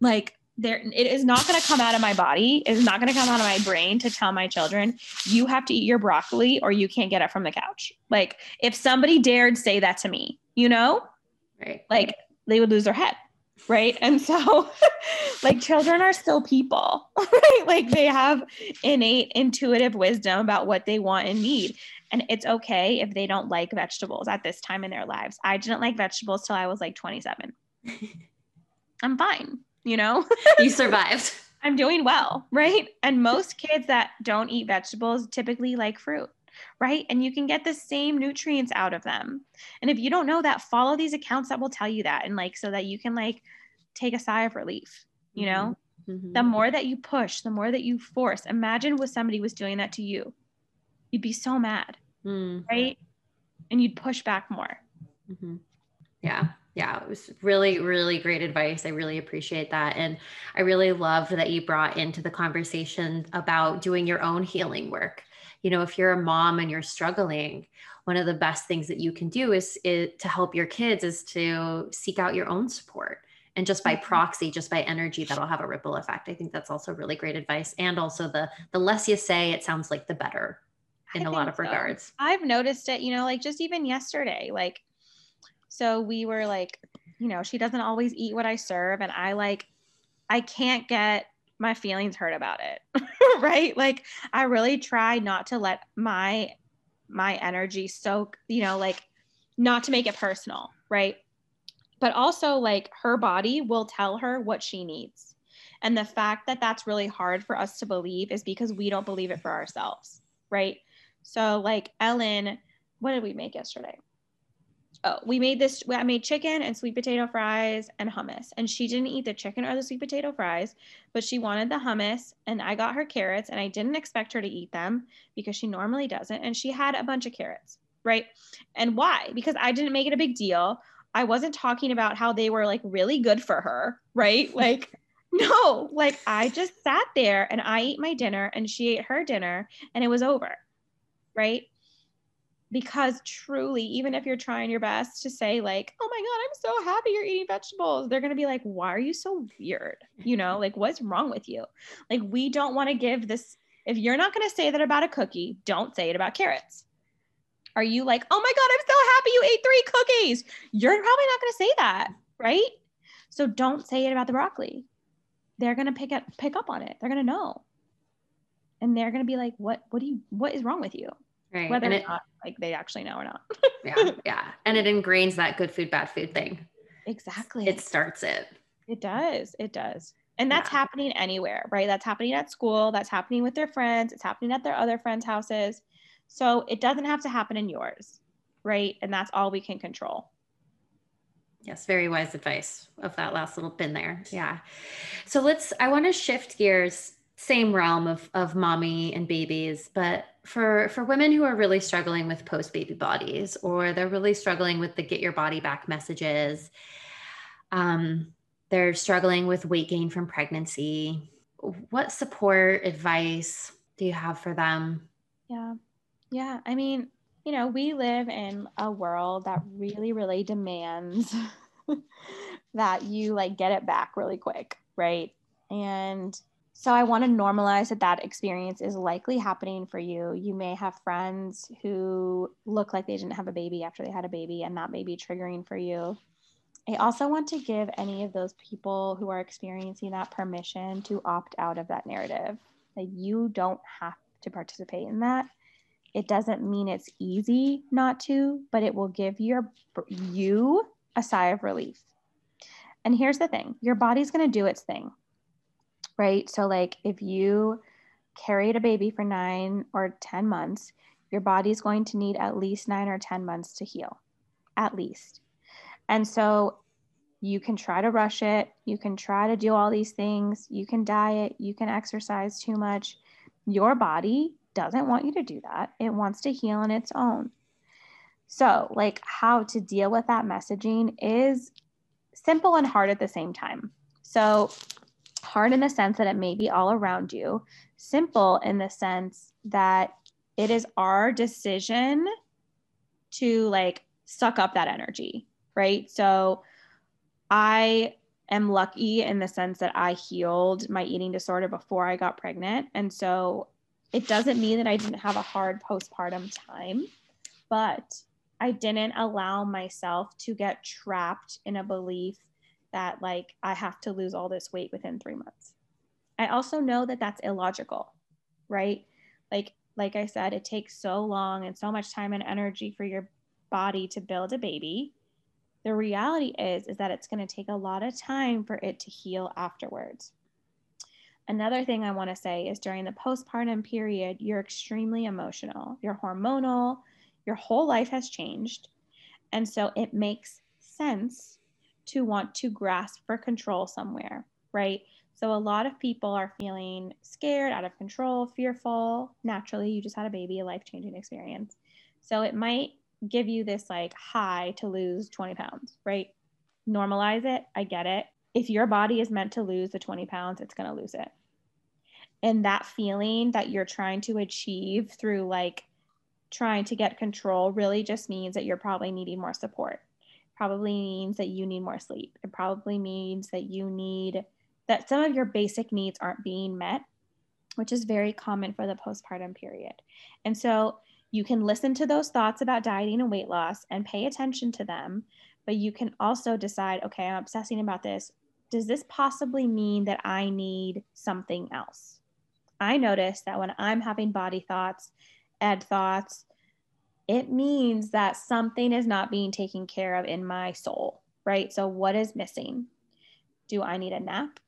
like there it is not going to come out of my body it is not going to come out of my brain to tell my children you have to eat your broccoli or you can't get up from the couch like if somebody dared say that to me you know right like they would lose their head right? And so *laughs* like children are still people *laughs* right? Like they have innate intuitive wisdom about what they want and need. And it's okay if they don't like vegetables at this time in their lives. I didn't like vegetables till i was like 27 *laughs* i'm fine you know? You survived. I'm doing well right? And most kids that don't eat vegetables typically like fruit right? And you can get the same nutrients out of them. And if you don't know that, follow these accounts that will tell you that and like so that you can like take a sigh of relief, you know? Mm-hmm. mm-hmm. The more that you push, the more that you force. Imagine what somebody was doing that to you. You'd be so mad, mm. right? And you'd push back more. Mm-hmm. Yeah yeah, it was really, really great advice. I really appreciate that. And I really loved that you brought into the conversation about doing your own healing work. You know, if you're a mom and you're struggling, one of the best things that you can do is, is to help your kids is to seek out your own support. And just by mm-hmm. proxy, just by energy, that'll have a ripple effect. I think that's also really great advice. And also the the less you say, it sounds like the better in I a lot of so. regards. I've noticed it, you know, like just even yesterday, like so we were like, you know, she doesn't always eat what I serve. And I like, I can't get my feelings hurt about it. *laughs* right. Like I really try not to let my, my energy soak, you know, like not to make it personal. Right. But also like her body will tell her what she needs. And the fact that that's really hard for us to believe is because we don't believe it for ourselves. Right. So like Ellen, what did we make yesterday? Oh, we made this. I made chicken and sweet potato fries and hummus. And she didn't eat the chicken or the sweet potato fries, but she wanted the hummus. And I got her carrots, and I didn't expect her to eat them because she normally doesn't. And she had a bunch of carrots, right? And why? Because I didn't make it a big deal. I wasn't talking about how they were like really good for her, right? *laughs* Like, no, like I just sat there and I ate my dinner and she ate her dinner and it was over, right? Because truly even if you're trying your best to say like oh my god i'm so happy you're eating vegetables they're going to be like why are you so weird? You know like what's wrong with you? Like we don't want to give this if you're not going to say that about a cookie don't say it about carrots. Are you like oh my god i'm so happy you ate three cookies. You're probably not going to say that right? So don't say it about the broccoli. They're going to pick up pick up on it. They're going to know. And they're going to be like what what do you what is wrong with you? Right. Whether it, or not like they actually know or not. *laughs* yeah. Yeah. And it ingrains that good food, bad food thing. Exactly. It starts it. It does. It does. And that's yeah. happening anywhere, right? That's happening at school. That's happening with their friends. It's happening at their other friends' houses. So it doesn't have to happen in yours, right? And that's all we can control. Yes, very wise advice of that last little pin there. Yeah. So let's, I want to shift gears same realm of of mommy and babies but for for women who are really struggling with post baby bodies or they're really struggling with the get your body back messages um they're struggling with weight gain from pregnancy what support advice do you have for them? Yeah. Yeah i mean you know we live in a world that really really demands *laughs* that you like get it back really quick right? And so I want to normalize that that experience is likely happening for you. You may have friends who look like they didn't have a baby after they had a baby, and that may be triggering for you. I also want to give any of those people who are experiencing that permission to opt out of that narrative. That you don't have to participate in that. It doesn't mean it's easy not to, but it will give your you a sigh of relief. And here's the thing, your body's going to do its thing right? So, like if you carried a baby for nine or 10 months, your body's going to need at least nine or 10 months to heal, at least. And so, you can try to rush it. You can try to do all these things. You can diet. You can exercise too much. Your body doesn't want you to do that. It wants to heal on its own. So, like, how to deal with that messaging is simple and hard at the same time. So, hard in the sense that it may be all around you, simple in the sense that it is our decision to like suck up that energy, right? So I am lucky in the sense that I healed my eating disorder before I got pregnant. And so it doesn't mean that I didn't have a hard postpartum time, but I didn't allow myself to get trapped in a belief that like I have to lose all this weight within three months. I also know that that's illogical, right? Like, like I said, it takes so long and so much time and energy for your body to build a baby. The reality is, is that it's going to take a lot of time for it to heal afterwards. Another thing I want to say is during the postpartum period, you're extremely emotional, you're hormonal, your whole life has changed. And so it makes sense to want to grasp for control somewhere, right? So a lot of people are feeling scared, out of control, fearful. Naturally, you just had a baby, a life changing experience. So it might give you this like high to lose 20 pounds, right? Normalize it. I get it. If your body is meant to lose the 20 pounds, it's going to lose it. And that feeling that you're trying to achieve through like trying to get control really just means that you're probably needing more support. Probably means that you need more sleep. It probably means that you need that some of your basic needs aren't being met, which is very common for the postpartum period. And so you can listen to those thoughts about dieting and weight loss and pay attention to them, but you can also decide okay, I'm obsessing about this. Does this possibly mean that I need something else? I notice that when I'm having body thoughts, ed thoughts, it means that something is not being taken care of in my soul, right? So, what is missing? Do I need a nap?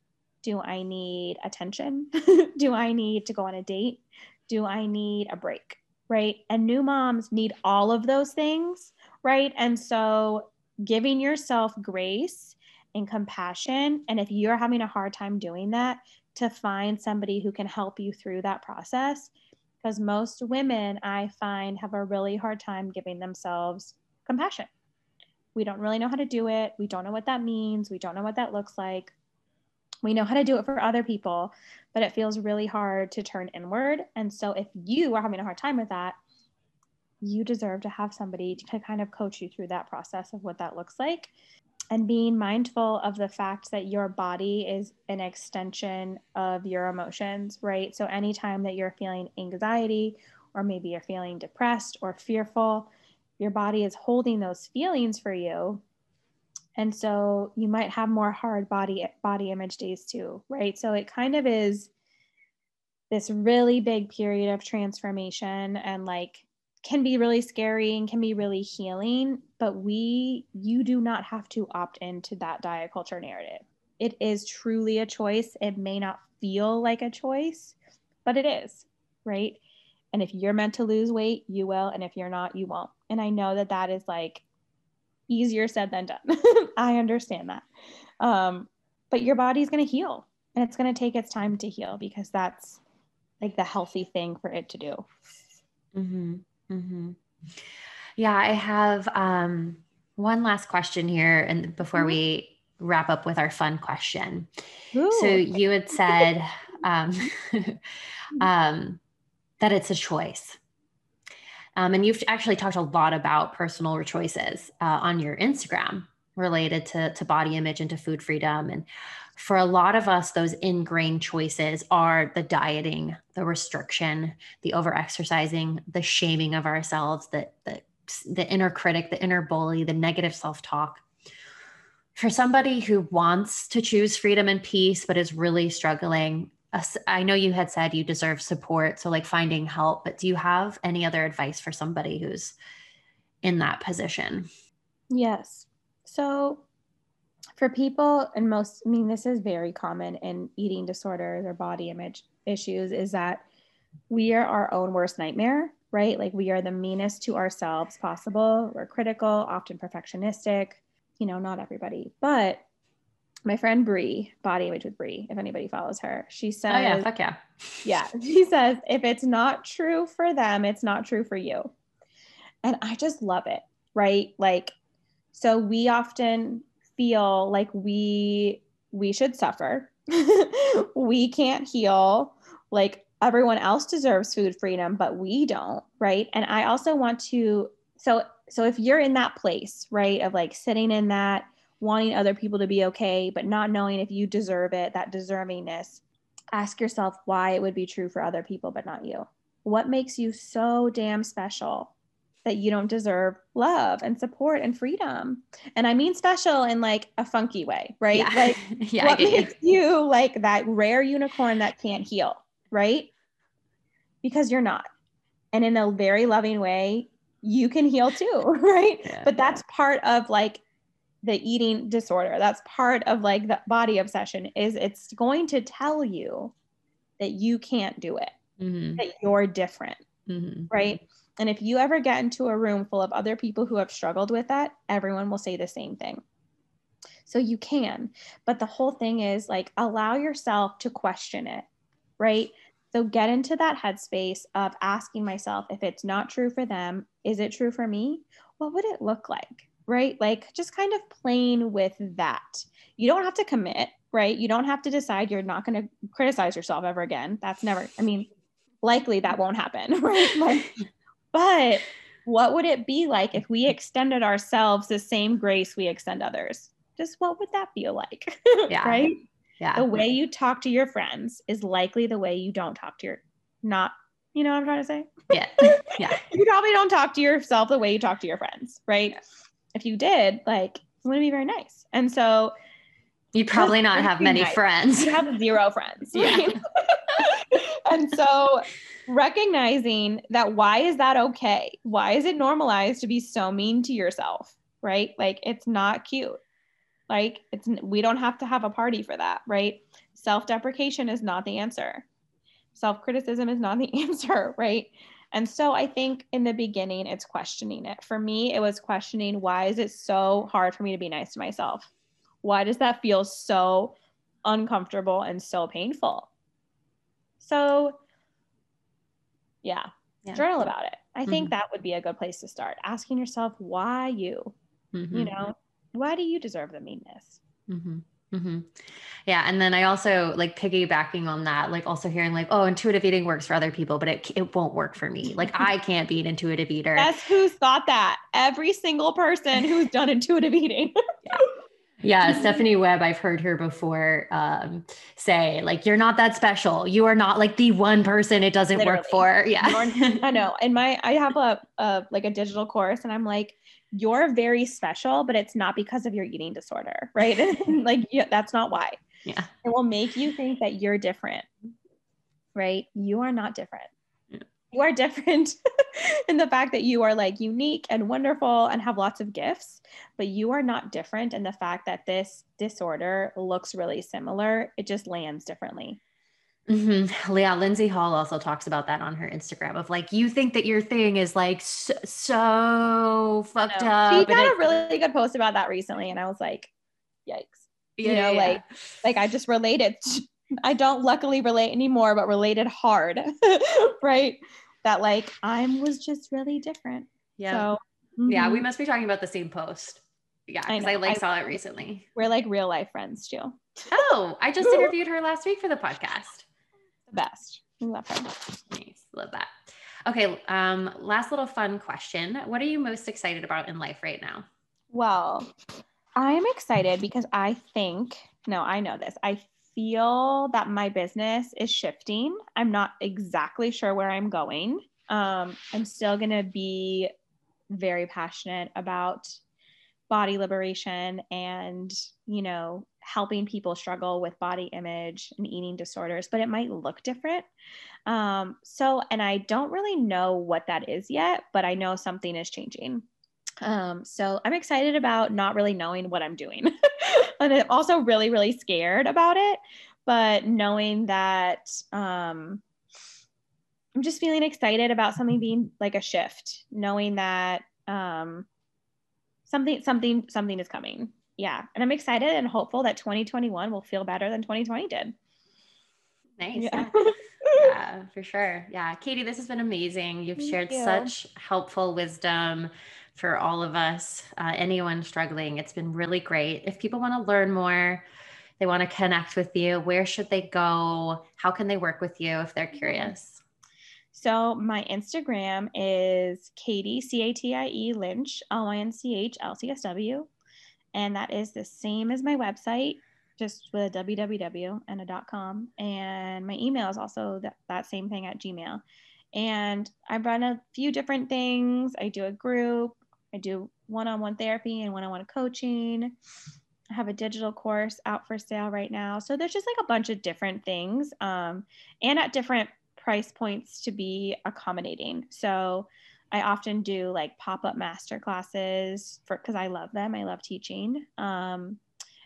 Do I need attention? *laughs* Do I need to go on a date? Do I need a break? Right. And new moms need all of those things. Right. And so, giving yourself grace and compassion. And if you're having a hard time doing that, to find somebody who can help you through that process because most women I find have a really hard time giving themselves compassion. We don't really know how to do it. We don't know what that means. We don't know what that looks like. We know how to do it for other people, but it feels really hard to turn inward. And so if you are having a hard time with that, you deserve to have somebody to kind of coach you through that process of what that looks like and being mindful of the fact that your body is an extension of your emotions, right? So, anytime that you're feeling anxiety, or maybe you're feeling depressed or fearful, your body is holding those feelings for you. And so you might have more hard body body image days too, right? So it kind of is this really big period of transformation and like can be really scary and can be really healing, but we, you do not have to opt into that diet culture narrative. It is truly a choice. It may not feel like a choice, but it is, right? And if you're meant to lose weight, you will. And if you're not, you won't. And I know that that is like easier said than done. *laughs* I understand that. Um, but your body's going to heal and it's going to take its time to heal because that's like the healthy thing for it to do. Mm-hmm. Mm-hmm. Yeah, I have um, one last question here, and before mm-hmm. we wrap up with our fun question. Ooh. So you had said um, *laughs* um, that it's a choice. Um, and you've actually talked a lot about personal choices uh, on your Instagram related to, to body image and to food freedom. And for a lot of us, those ingrained choices are the dieting, the restriction, the over exercising, the shaming of ourselves, the, the, the inner critic, the inner bully, the negative self talk. For somebody who wants to choose freedom and peace, but is really struggling, I know you had said you deserve support. So, like finding help, but do you have any other advice for somebody who's in that position? Yes. So, for people and most i mean this is very common in eating disorders or body image issues is that we are our own worst nightmare right like we are the meanest to ourselves possible we're critical often perfectionistic you know not everybody but my friend Bri, Body Image with Bri, if anybody follows her, she says, "Oh yeah, fuck yeah, yeah." She says, "If it's not true for them, it's not true for you," and I just love it, right? Like, so we often feel like we we should suffer. *laughs* we can't heal. Like everyone else deserves food freedom, but we don't, right? And I also want to so so if you're in that place, right, of like sitting in that wanting other people to be okay, but not knowing if you deserve it, that deservingness, ask yourself why it would be true for other people but not you. What makes you so damn special that you don't deserve love and support and freedom. And I mean special in like a funky way, right? Yeah. Like *laughs* yeah, what makes you. you like that rare unicorn that can't heal, right? Because you're not. And in a very loving way, you can heal too, *laughs* right? Yeah. But that's part of like the eating disorder. That's part of like the body obsession is it's going to tell you that you can't do it, Mhm. that you're different, Mhm. right? And if you ever get into a room full of other people who have struggled with that, everyone will say the same thing. So you can, but the whole thing is like allow yourself to question it, right? So get into that headspace of asking myself if it's not true for them, is it true for me? What would it look like? Right? Like just kind of playing with that. You don't have to commit, right? You don't have to decide you're not going to criticize yourself ever again. That's never, I mean, likely that won't happen, *laughs* right? Like, but what would it be like if we extended ourselves the same grace we extend others? Just what would that feel like? *laughs* Yeah. right? Yeah. the way you talk to your friends is likely the way you don't talk to your not you know what i'm trying to say Yeah. Yeah. *laughs* you probably don't talk to yourself the way you talk to your friends right if you did like it wouldn't be very nice and so You probably not have many nice. friends. you have zero friends *laughs* Yeah. right? *laughs* and so recognizing that why is that okay why is it normalized to be so mean to yourself right like it's not cute like it's we don't have to have a party for that right? Self-deprecation is not the answer. Self-criticism is not the *laughs* answer right? And so i think in the beginning it's questioning it. For me it was questioning why is it so hard for me to be nice to myself? Why does that feel so uncomfortable and so painful? So yeah, Yeah. journal about it. I think Mhm. that would be a good place to start asking yourself why you Mhm. you know why do you deserve the meanness hmm hmm Yeah. And then I also like piggybacking on that, like also hearing like, oh, intuitive eating works for other people, but it, it won't work for me. Like I *laughs* can't be an intuitive eater. Guess who's thought that? Every single person who's done *laughs* intuitive eating. *laughs* Yeah. Stephanie Webb, I've heard her before um, say like, you're not that special. You are not like the one person it doesn't work for. Yeah. I know. And my, I have a, a like a digital course, and I'm like, you're very special, but it's not because of your eating disorder, right? *laughs* *laughs* like, yeah, that's not why. Yeah. It will make you think that you're different, right? You are not different. Yeah. You are different *laughs* in the fact that you are like unique and wonderful and have lots of gifts, but you are not different in the fact that this disorder looks really similar. It just lands differently. Hmm Yeah, Lindsay Hall also talks about that on her Instagram of like, you think that your thing is like so, so fucked up. She had a really good post about that recently, and I was like, yikes. Yeah, you know, yeah, like like I just related. *laughs* I don't luckily relate anymore, but related hard, *laughs* right? That like I was just really different. yeah. So Yeah, we mhm. must be talking about the same post. Yeah, because I, know. like I- saw it recently. we're like real life friends too. Oh, I just *laughs* interviewed her last week for the podcast. The best. Love her. Nice, love that. Okay, um, last little fun question. What are you most excited about in life right now? Well, I'm excited because I think, no, I know this. I feel that my business is shifting. I'm not exactly sure where I'm going. Um, I'm still going to be very passionate about body liberation and, you know, helping people struggle with body image and eating disorders, but it might look different. Um, so, and I don't really know what that is yet, but I know something is changing. Um, so I'm excited about not really knowing what I'm doing. *laughs* and I'm also really, really scared about it. But knowing that um, I'm just feeling excited about something being like a shift, knowing that um, something, something, something is coming. Yeah. And I'm excited and hopeful that 2021 will feel better than 2020 did. Nice. Yeah. *laughs* yeah, for sure. Yeah. Catie, this has been amazing. You've Thank shared you. such helpful wisdom for all of us, uh, anyone struggling. It's been really great. If people want to learn more, they want to connect with you, where should they go? How can they work with you if they're curious? So my Instagram is Catie C A T I E Lynch L Y N C H L C S W, and that is the same as my website, just with a www and a com. And my email is also that, that same thing at Gmail. And I run a few different things. I do a group. I do one-on-one therapy and one-on-one coaching. I have a digital course out for sale right now. So there's just like a bunch of different things, um, and at different price points to be accommodating. So I often do like pop up master classes for because I love them. I love teaching. Um,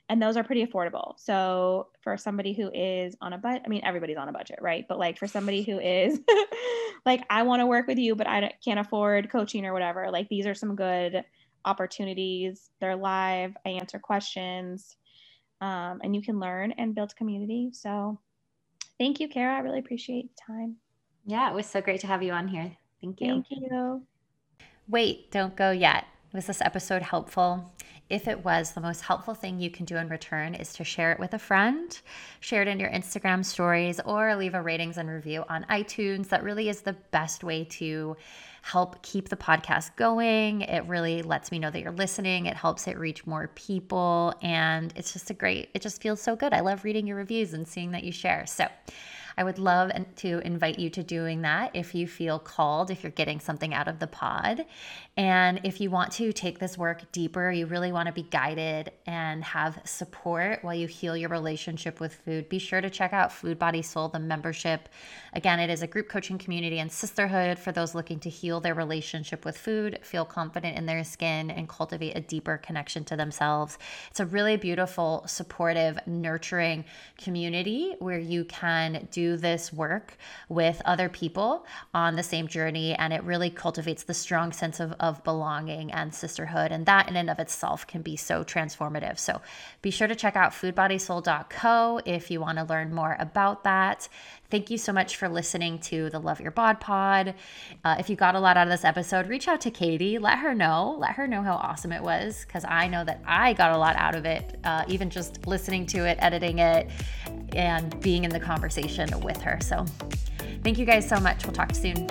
and those are pretty affordable. So for somebody who is on a budget, I mean, everybody's on a budget, right? But like for somebody who is *laughs* like, I want to work with you, but I can't afford coaching or whatever, like these are some good opportunities. They're live. I answer questions, um, and you can learn and build community. So thank you, Kara. I really appreciate the time. Yeah, it was so great to have you on here. Thank you. Thank you. Wait, don't go yet. Was this episode helpful? If it was, the most helpful thing you can do in return is to share it with a friend, share it in your Instagram stories, or leave a ratings and review on iTunes. That really is the best way to help keep the podcast going. It really lets me know that you're listening. It helps it reach more people. And it's just a great, it just feels so good. I love reading your reviews and seeing that you share. So, I would love to invite you to doing that if you feel called, if you're getting something out of the pod. And if you want to take this work deeper, you really want to be guided and have support while you heal your relationship with food, be sure to check out Food Body Soul, the membership. Again, it is a group coaching community and sisterhood for those looking to heal their relationship with food, feel confident in their skin, and cultivate a deeper connection to themselves. It's a really beautiful, supportive, nurturing community where you can this work with other people on the same journey, and it really cultivates the strong sense of of belonging and sisterhood. And that in and of itself can be so transformative. So be sure to check out foodbodysoul.co if you want to learn more about that. Thank you so much for listening to the Love Your Bod Pod. Uh, if you got a lot out of this episode, reach out to Catie. Let her know. Let her know how awesome it was because I know that I got a lot out of it, uh, even just listening to it, editing it, and being in the conversation with her. So thank you guys so much. We'll talk soon.